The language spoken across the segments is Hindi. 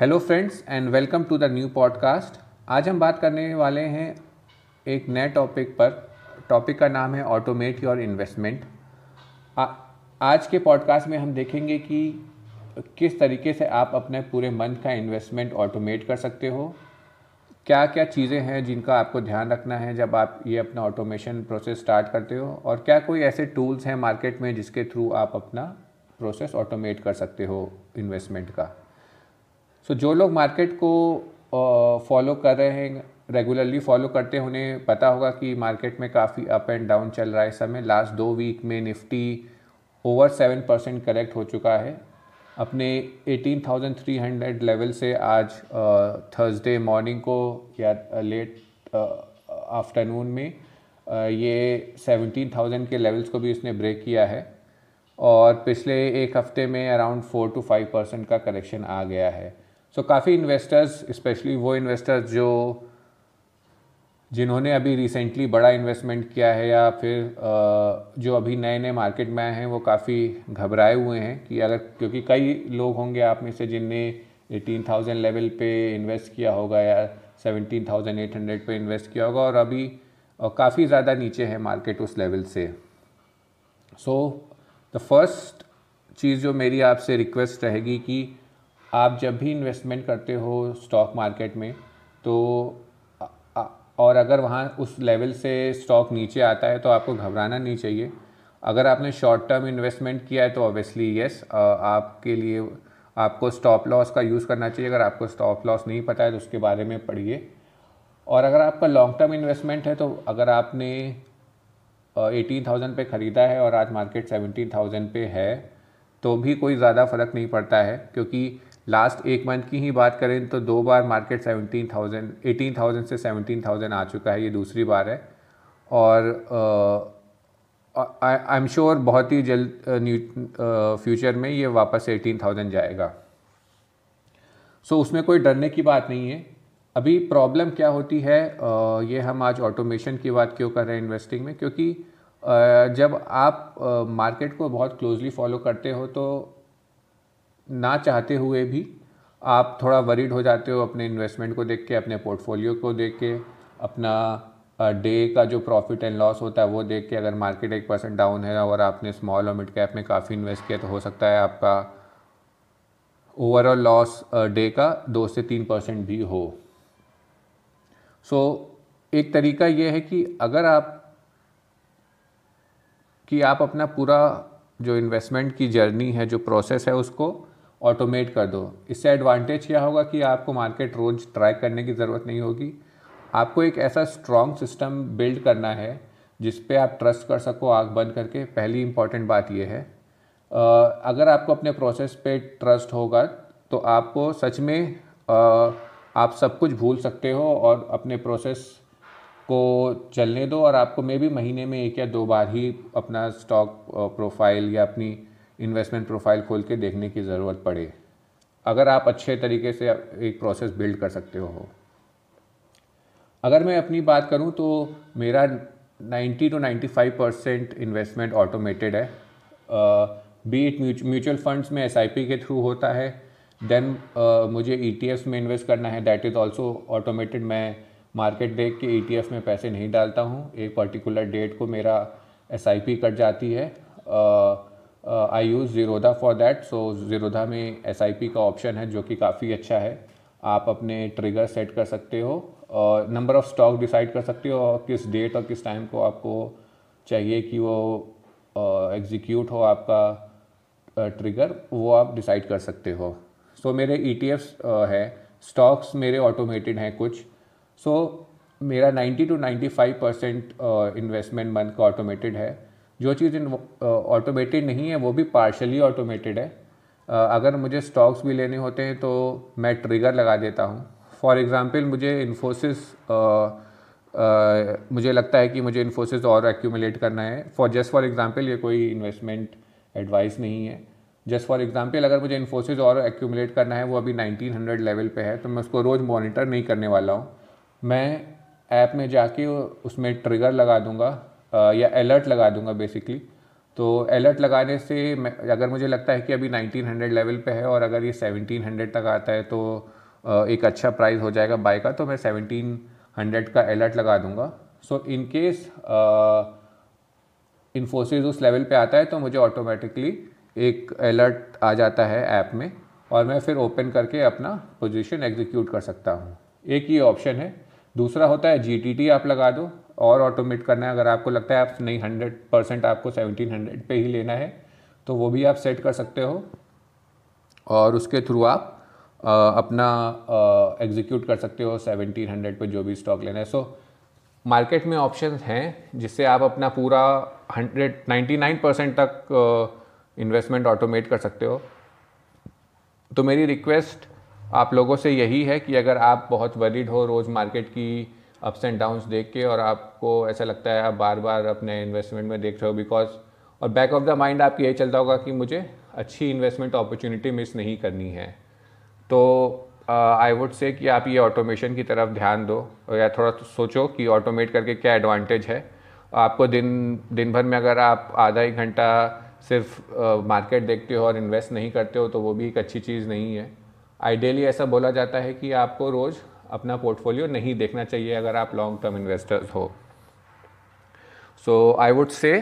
Hello friends and welcome to the new podcast आज हम बात करने वाले हैं एक नए टॉपिक पर। टॉपिक का नाम है ऑटोमेट योर इन्वेस्टमेंट आज के पॉडकास्ट में हम देखेंगे कि किस तरीके से आप अपने पूरे मंथ का इन्वेस्टमेंट ऑटोमेट कर सकते हो। क्या क्या चीज़ें हैं जिनका आपको ध्यान रखना है जब आप ये अपना ऑटोमेशन प्रोसेस स्टार्ट करते हो और क्या कोई ऐसे टूल्स हैं मार्केट में जिसके थ्रू आप अपना प्रोसेस ऑटोमेट कर सकते हो इन्वेस्टमेंट का। सो so, जो लोग मार्केट को फॉलो कर रहे हैं रेगुलरली फॉलो करते हैं उन्हें पता होगा कि मार्केट में काफ़ी अप एंड डाउन चल रहा है। इस समय लास्ट दो वीक में Nifty over seven percent correct हो चुका है। अपने 18,300 लेवल से आज थर्सडे मॉर्निंग को या लेट आफ्टरनून में uh, ये 17,000 के लेवल्स को भी इसने ब्रेक किया है। और पिछले एक हफ़्ते में around four to five percent का करेक्शन आ गया है। सो so, काफ़ी इन्वेस्टर्स स्पेशली वो इन्वेस्टर्स जो जिन्होंने अभी रिसेंटली बड़ा इन्वेस्टमेंट किया है या फिर जो अभी नए नए मार्केट में आए हैं वो काफ़ी घबराए हुए हैं कि अगर क्योंकि कई लोग होंगे आप में से जिनने एटीन थाउज़ेंड लेवल पे इन्वेस्ट किया होगा या सेवनटीन थाउज़ेंड एट हंड्रेड पर इन्वेस्ट किया होगा और अभी काफ़ी ज़्यादा नीचे है मार्केट उस लेवल से। सो द फ़र्स्ट चीज़ जो मेरी आपसे रिक्वेस्ट रहेगी कि आप जब भी इन्वेस्टमेंट करते हो स्टॉक मार्केट में तो और अगर वहाँ उस लेवल से स्टॉक नीचे आता है तो आपको घबराना नहीं चाहिए। अगर आपने शॉर्ट टर्म इन्वेस्टमेंट किया है तो ऑब्वियसली येस आपके लिए, आपको स्टॉप लॉस का यूज़ करना चाहिए। अगर आपको स्टॉप लॉस नहीं पता है तो उसके बारे में पढ़िए। और अगर आपका लॉन्ग टर्म इन्वेस्टमेंट है तो अगर आपने एटीन थाउज़ेंड पे ख़रीदा है और आज मार्केट सेवनटीन थाउज़ेंड पे है तो भी कोई ज़्यादा फ़र्क नहीं पड़ता है, क्योंकि लास्ट एक मंथ की ही बात करें तो दो बार market seventeen thousand eighteen thousand से सेवनटीन थाउज़ेंड आ चुका है ये दूसरी बार है। और आई एम श्योर बहुत ही जल्द फ्यूचर में ये वापस एटीन थाउज़ेंड जाएगा। सो so, उसमें कोई डरने की बात नहीं है। अभी प्रॉब्लम क्या होती है uh, ये हम आज ऑटोमेशन की बात क्यों कर रहे हैं इन्वेस्टिंग में? क्योंकि uh, जब आप मार्केट को बहुत क्लोजली फॉलो करते हो तो ना चाहते हुए भी आप थोड़ा वरीड हो जाते हो अपने इन्वेस्टमेंट को देख के अपने पोर्टफोलियो को देख के अपना डे का जो प्रॉफिट एंड लॉस होता है वो देख के अगर मार्केट एक परसेंट डाउन है और आपने स्मॉल और मिड कैप में काफ़ी इन्वेस्ट किया तो हो सकता है आपका ओवरऑल लॉस डे का दो से तीन परसेंट भी हो। सो so, एक तरीका ये है कि अगर आप कि आप अपना पूरा जो इन्वेस्टमेंट की जर्नी है जो प्रोसेस है उसको ऑटोमेट कर दो। इससे एडवांटेज क्या होगा कि आपको मार्केट रोज़ ट्राई करने की ज़रूरत नहीं होगी। आपको एक ऐसा स्ट्रॉन्ग सिस्टम बिल्ड करना है, जिस पे आप ट्रस्ट कर सको आग बंद करके। पहली इंपॉर्टेंट बात यह है। अगर आपको अपने प्रोसेस पे ट्रस्ट होगा तो आपको सच में आप सब कुछ भूल सकते हो और अपने प्रोसेस को चलने दो। और आपको मे भी महीने में एक या दो बार ही अपना स्टॉक प्रोफ़ाइल या अपनी इन्वेस्टमेंट प्रोफ़ाइल खोल के देखने की ज़रूरत पड़े। अगर आप अच्छे तरीके से एक प्रोसेस बिल्ड कर सकते हो। अगर मैं अपनी बात करूँ तो मेरा 90 टू 95 परसेंट इन्वेस्टमेंट ऑटोमेटेड है। बी इट म्यूचुअल फंड्स में एसआईपी के थ्रू होता है। देन uh, मुझे ई e में इन्वेस्ट करना है। दैट इज़ ऑल्सो ऑटोमेटेड मैं मार्केट देख के ई e में पैसे नहीं डालता हूँ। एक पर्टिकुलर डेट को मेरा एसआईपी कट जाती है। uh, I use Zerodha for that so Zerodha में एसआईपी का ऑप्शन है जो कि काफ़ी अच्छा है। आप अपने ट्रिगर सेट कर सकते हो और नंबर ऑफ़ स्टॉक डिसाइड कर सकते हो और किस डेट और किस टाइम को आपको चाहिए कि वो एग्जीक्यूट हो आपका ट्रिगर वो आप डिसाइड कर सकते हो। सो so, मेरे ई है। स्टॉक्स मेरे ऑटोमेटेड हैं कुछ। सो so, मेरा 90 टू 95 परसेंट इन्वेस्टमेंट मंथ का ऑटोमेटेड है। जो चीज़ ऑटोमेटेड नहीं है, वो भी पार्शली ऑटोमेटेड है। अगर मुझे स्टॉक्स भी लेने होते हैं तो मैं ट्रिगर लगा देता हूँ। फॉर एग्ज़ाम्पल मुझे इन्फोसिस मुझे लगता है कि मुझे इन्फोसिस और एक्यूमुलेट करना है। फॉर जस्ट फॉर एग्ज़ाम्पल ये कोई इन्वेस्टमेंट एडवाइस नहीं है। जस्ट फॉर एग्ज़ाम्पल अगर मुझे इन्फोसिस और एक्यूमुलेट करना है, वो अभी 1900 लेवल पे है तो मैं उसको रोज़ मॉनिटर नहीं करने वाला हूँ। मैं ऐप में जाके उसमें ट्रिगर लगा दूँगा। या अलर्ट लगा दूँगा बेसिकली तो अलर्ट लगाने से अगर मुझे लगता है कि अभी 1900 लेवल पे है और अगर ये 1700 तक आता है तो एक अच्छा प्राइस हो जाएगा बाय का तो मैं 1700 का अलर्ट लगा दूँगा. सो इन केस इन्फोसिस उस लेवल पे आता है तो मुझे ऑटोमेटिकली एक अलर्ट आ जाता है ऐप में और मैं फिर ओपन करके अपना पोजीशन एग्जीक्यूट कर सकता हूँ. एक ये ऑप्शन है. दूसरा होता है जीटीटी आप लगा दो. और ऑटोमेट करना है। अगर आपको लगता है आप नहीं हंड्रेड परसेंट आपको सेवनटीन हंड्रेड पे ही लेना है तो वो भी आप सेट कर सकते हो। और उसके थ्रू आप आ, अपना एग्जीक्यूट कर सकते हो सेवनटीन हंड्रेड पर जो भी स्टॉक लेना है। सो मार्केट में ऑप्शन हैं जिससे आप अपना पूरा हंड्रेड नाइन्टी नाइन परसेंट तक इन्वेस्टमेंट ऑटोमेट कर सकते हो। तो मेरी रिक्वेस्ट आप लोगों से यही है कि अगर आप बहुत वरीड हो रोज़ मार्केट की अप्स एंड डाउन्स देख के और आपको ऐसा लगता है आप बार बार अपने इन्वेस्टमेंट में देख रहे हो बिकॉज़ और बैक ऑफ़ द माइंड आपकी यही चलता होगा कि मुझे अच्छी इन्वेस्टमेंट अपॉर्चुनिटी मिस नहीं करनी है। तो आई वुड से कि आप ये ऑटोमेशन की तरफ़ ध्यान दो या थोड़ा सोचो कि ऑटोमेट करके क्या एडवांटेज है। आपको दिन दिन भर में अगर आप आधा एक घंटा सिर्फ़ मार्केट uh, देखते हो और इन्वेस्ट नहीं करते हो तो वो भी एक अच्छी चीज़ नहीं है। आइडियली ऐसा बोला जाता है कि आपको रोज़ अपना पोर्टफोलियो नहीं देखना चाहिए अगर आप लॉन्ग टर्म इन्वेस्टर्स हो। सो आई वुड से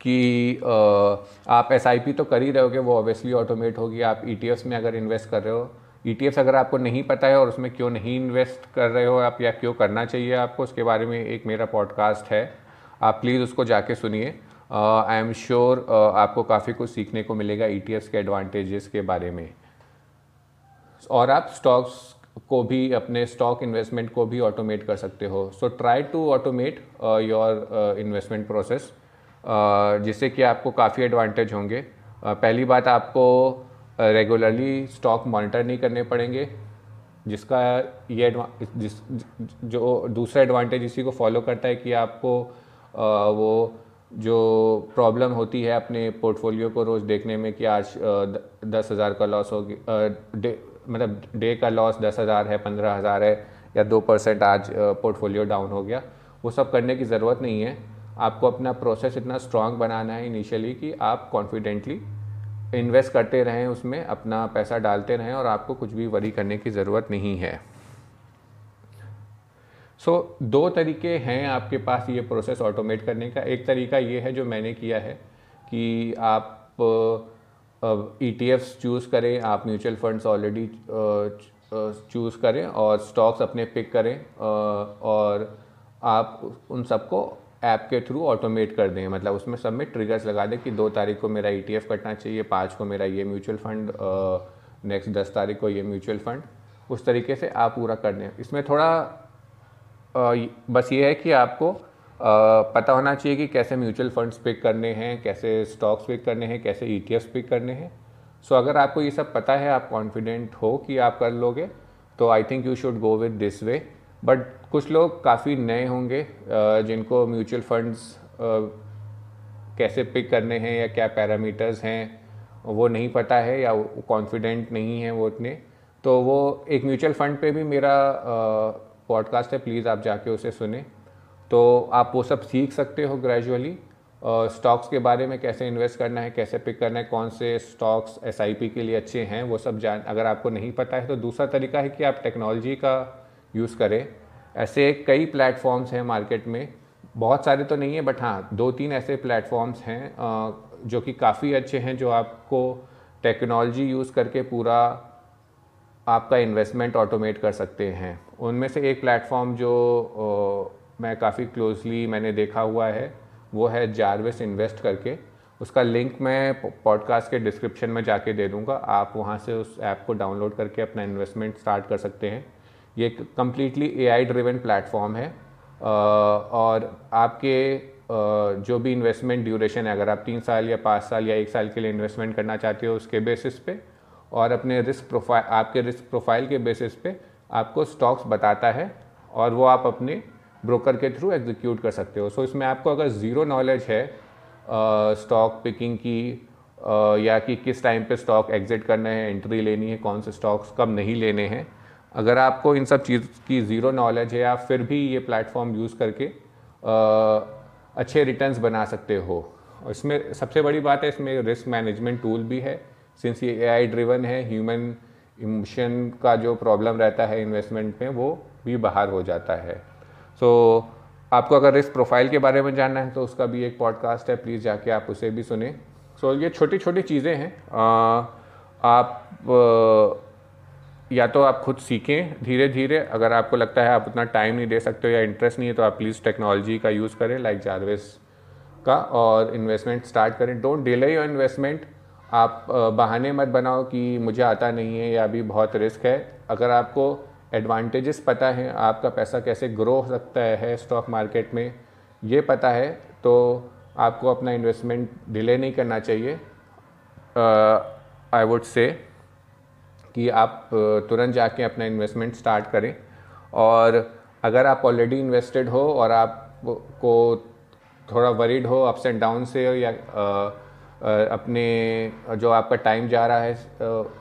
कि uh, आप एसआईपी तो कर ही रहोगे वो ऑब्वियसली ऑटोमेट होगी। आप ई e में अगर इन्वेस्ट कर रहे हो ई e अगर आपको नहीं पता है और उसमें क्यों नहीं इन्वेस्ट कर रहे हो आप या क्यों करना चाहिए आपको उसके बारे में एक मेरा पॉडकास्ट है। आप प्लीज़ उसको जाके सुनिए। आई एम श्योर आपको काफ़ी कुछ सीखने को मिलेगा ई e के एडवांटेजेस के बारे में। और आप स्टॉक्स को भी अपने स्टॉक इन्वेस्टमेंट को भी ऑटोमेट कर सकते हो। So try to automate your investment process जिससे कि आपको काफ़ी एडवांटेज होंगे। Uh, पहली बात आपको रेगुलरली स्टॉक मॉनिटर नहीं करने पड़ेंगे जिसका ये जिस जो दूसरा एडवांटेज इसी को फॉलो करता है कि आपको uh, वो जो प्रॉब्लम होती है अपने पोर्टफोलियो को रोज़ देखने में कि आज uh, दस हज़ार का लॉस होगी मतलब डे का लॉस दस हज़ार है पंद्रह हज़ार है या दो परसेंट आज पोर्टफोलियो डाउन हो गया वो सब करने की ज़रूरत नहीं है। आपको अपना प्रोसेस इतना स्ट्रांग बनाना है इनिशियली कि आप कॉन्फिडेंटली इन्वेस्ट करते रहें उसमें अपना पैसा डालते रहें और आपको कुछ भी वरी करने की ज़रूरत नहीं है। सो so, दो तरीके हैं आपके पास ये प्रोसेस ऑटोमेट करने का। एक तरीका ये है जो मैंने किया है कि आप ई चूज़ करें आप म्यूचुअल फंड्स ऑलरेडी चूज़ करें और स्टॉक्स अपने पिक करें और आप उन सबको ऐप के थ्रू ऑटोमेट कर दें। मतलब उसमें सब में ट्रिगर्स लगा दें कि दो तारीख को मेरा ई e कटना चाहिए पाँच को मेरा ये म्यूचुअल फंड नेक्स्ट दस तारीख को ये म्यूचुअल फंड उस तरीके से आप पूरा कर दें। इसमें थोड़ा आ, बस ये है कि आपको पता होना चाहिए कि कैसे म्यूचुअल फंड्स पिक करने हैं कैसे स्टॉक्स पिक करने हैं कैसे ई e पिक करने हैं। सो so, अगर आपको ये सब पता है आप कॉन्फिडेंट हो कि आप कर लोगे तो I think you should go with this way but कुछ लोग काफ़ी नए होंगे जिनको म्यूचुअल फंड्स कैसे पिक करने हैं या क्या पैरामीटर्स हैं वो नहीं पता है या कॉन्फिडेंट नहीं है वो उतने। तो वो एक म्यूचुअल फंड पे भी मेरा पॉडकास्ट है प्लीज़ आप जाके उसे सुने। तो आप वो सब सीख सकते हो ग्रेजुअली स्टॉक्स के बारे में कैसे इन्वेस्ट करना है, कैसे पिक करना है, कौन से स्टॉक्स एसआईपी के लिए अच्छे हैं, वो सब जान, अगर आपको नहीं पता है तो दूसरा तरीका है कि आप टेक्नोलॉजी का यूज़ करें। ऐसे कई प्लेटफॉर्म्स हैं मार्केट में, बहुत सारे तो नहीं है बट हाँ दो तीन ऐसे प्लेटफॉर्म्स हैं जो कि काफ़ी अच्छे हैं, जो आपको टेक्नोलॉजी यूज़ करके पूरा आपका इन्वेस्टमेंट ऑटोमेट कर सकते हैं। उनमें से एक प्लेटफॉर्म जो मैं काफ़ी क्लोजली मैंने देखा हुआ है, वो है जारविस इन्वेस्ट करके। उसका लिंक मैं पॉडकास्ट के डिस्क्रिप्शन में जाके दे दूँगा। आप वहाँ से उस ऐप को डाउनलोड करके अपना इन्वेस्टमेंट स्टार्ट कर सकते हैं। ये completely A I driven platform है। और आपके जो भी इन्वेस्टमेंट ड्यूरेशन है, अगर आप तीन साल या पाँच साल या एक साल के लिए इन्वेस्टमेंट करना चाहते हो उसके बेसिस पे, और अपने रिस्क प्रोफ़ाइल आपके रिस्क प्रोफ़ाइल के बेसिस पे आपको स्टॉक्स बताता है, और वो आप अपने ब्रोकर के थ्रू एग्जीक्यूट कर सकते हो। सो so, इसमें आपको अगर ज़ीरो नॉलेज है स्टॉक पिकिंग की आ, या कि किस टाइम पे स्टॉक एग्जिट करना है एंट्री लेनी है कौन से स्टॉक्स कब नहीं लेने हैं। अगर आपको इन सब चीज़ की ज़ीरो नॉलेज है आप फिर भी ये प्लेटफॉर्म यूज़ करके आ, अच्छे रिटर्न्स बना सकते हो। इसमें सबसे बड़ी बात है इसमें रिस्क मैनेजमेंट टूल भी है। सिंस ये ए आई ड्रिवन है ह्यूमन इमोशन का जो प्रॉब्लम रहता है इन्वेस्टमेंट में वो भी बाहर हो जाता है। सो so, आपको अगर रिस्क प्रोफ़ाइल के बारे में जानना है तो उसका भी एक पॉडकास्ट है प्लीज़ जाके आप उसे भी सुने। सो so, ये छोटी छोटी चीज़ें हैं। आ, आप या तो आप खुद सीखें धीरे धीरे अगर आपको लगता है आप उतना टाइम नहीं दे सकते हो या इंटरेस्ट नहीं है तो आप प्लीज़ टेक्नोलॉजी का यूज़ करें लाइक जारवेस का और इन्वेस्टमेंट स्टार्ट करें। डोंट डिले योर इन्वेस्टमेंट आप बहाने मत बनाओ कि मुझे आता नहीं है या अभी बहुत रिस्क है। अगर आपको एडवांटेजेस पता है आपका पैसा कैसे ग्रो हो सकता है स्टॉक मार्केट में ये पता है तो आपको अपना इन्वेस्टमेंट डिले नहीं करना चाहिए। आई वुड से कि आप तुरंत जाके अपना इन्वेस्टमेंट स्टार्ट करें। और अगर आप ऑलरेडी इन्वेस्टेड हो और आप को थोड़ा वरीड हो अप्स एंड डाउन से या आ, अपने जो आपका टाइम जा रहा है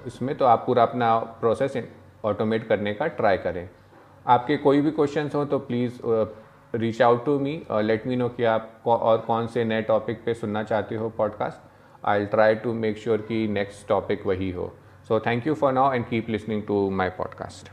इसमें तो आप पूरा अपना प्रोसेस ऑटोमेट करने का ट्राई करें। आपके कोई भी क्वेश्चंस हो तो please reach out to me let me know कि आप और कौन से नए टॉपिक पे सुनना चाहते हो podcast I try to make sure कि नेक्स्ट टॉपिक वही हो। So thank you for now and keep listening to my podcast.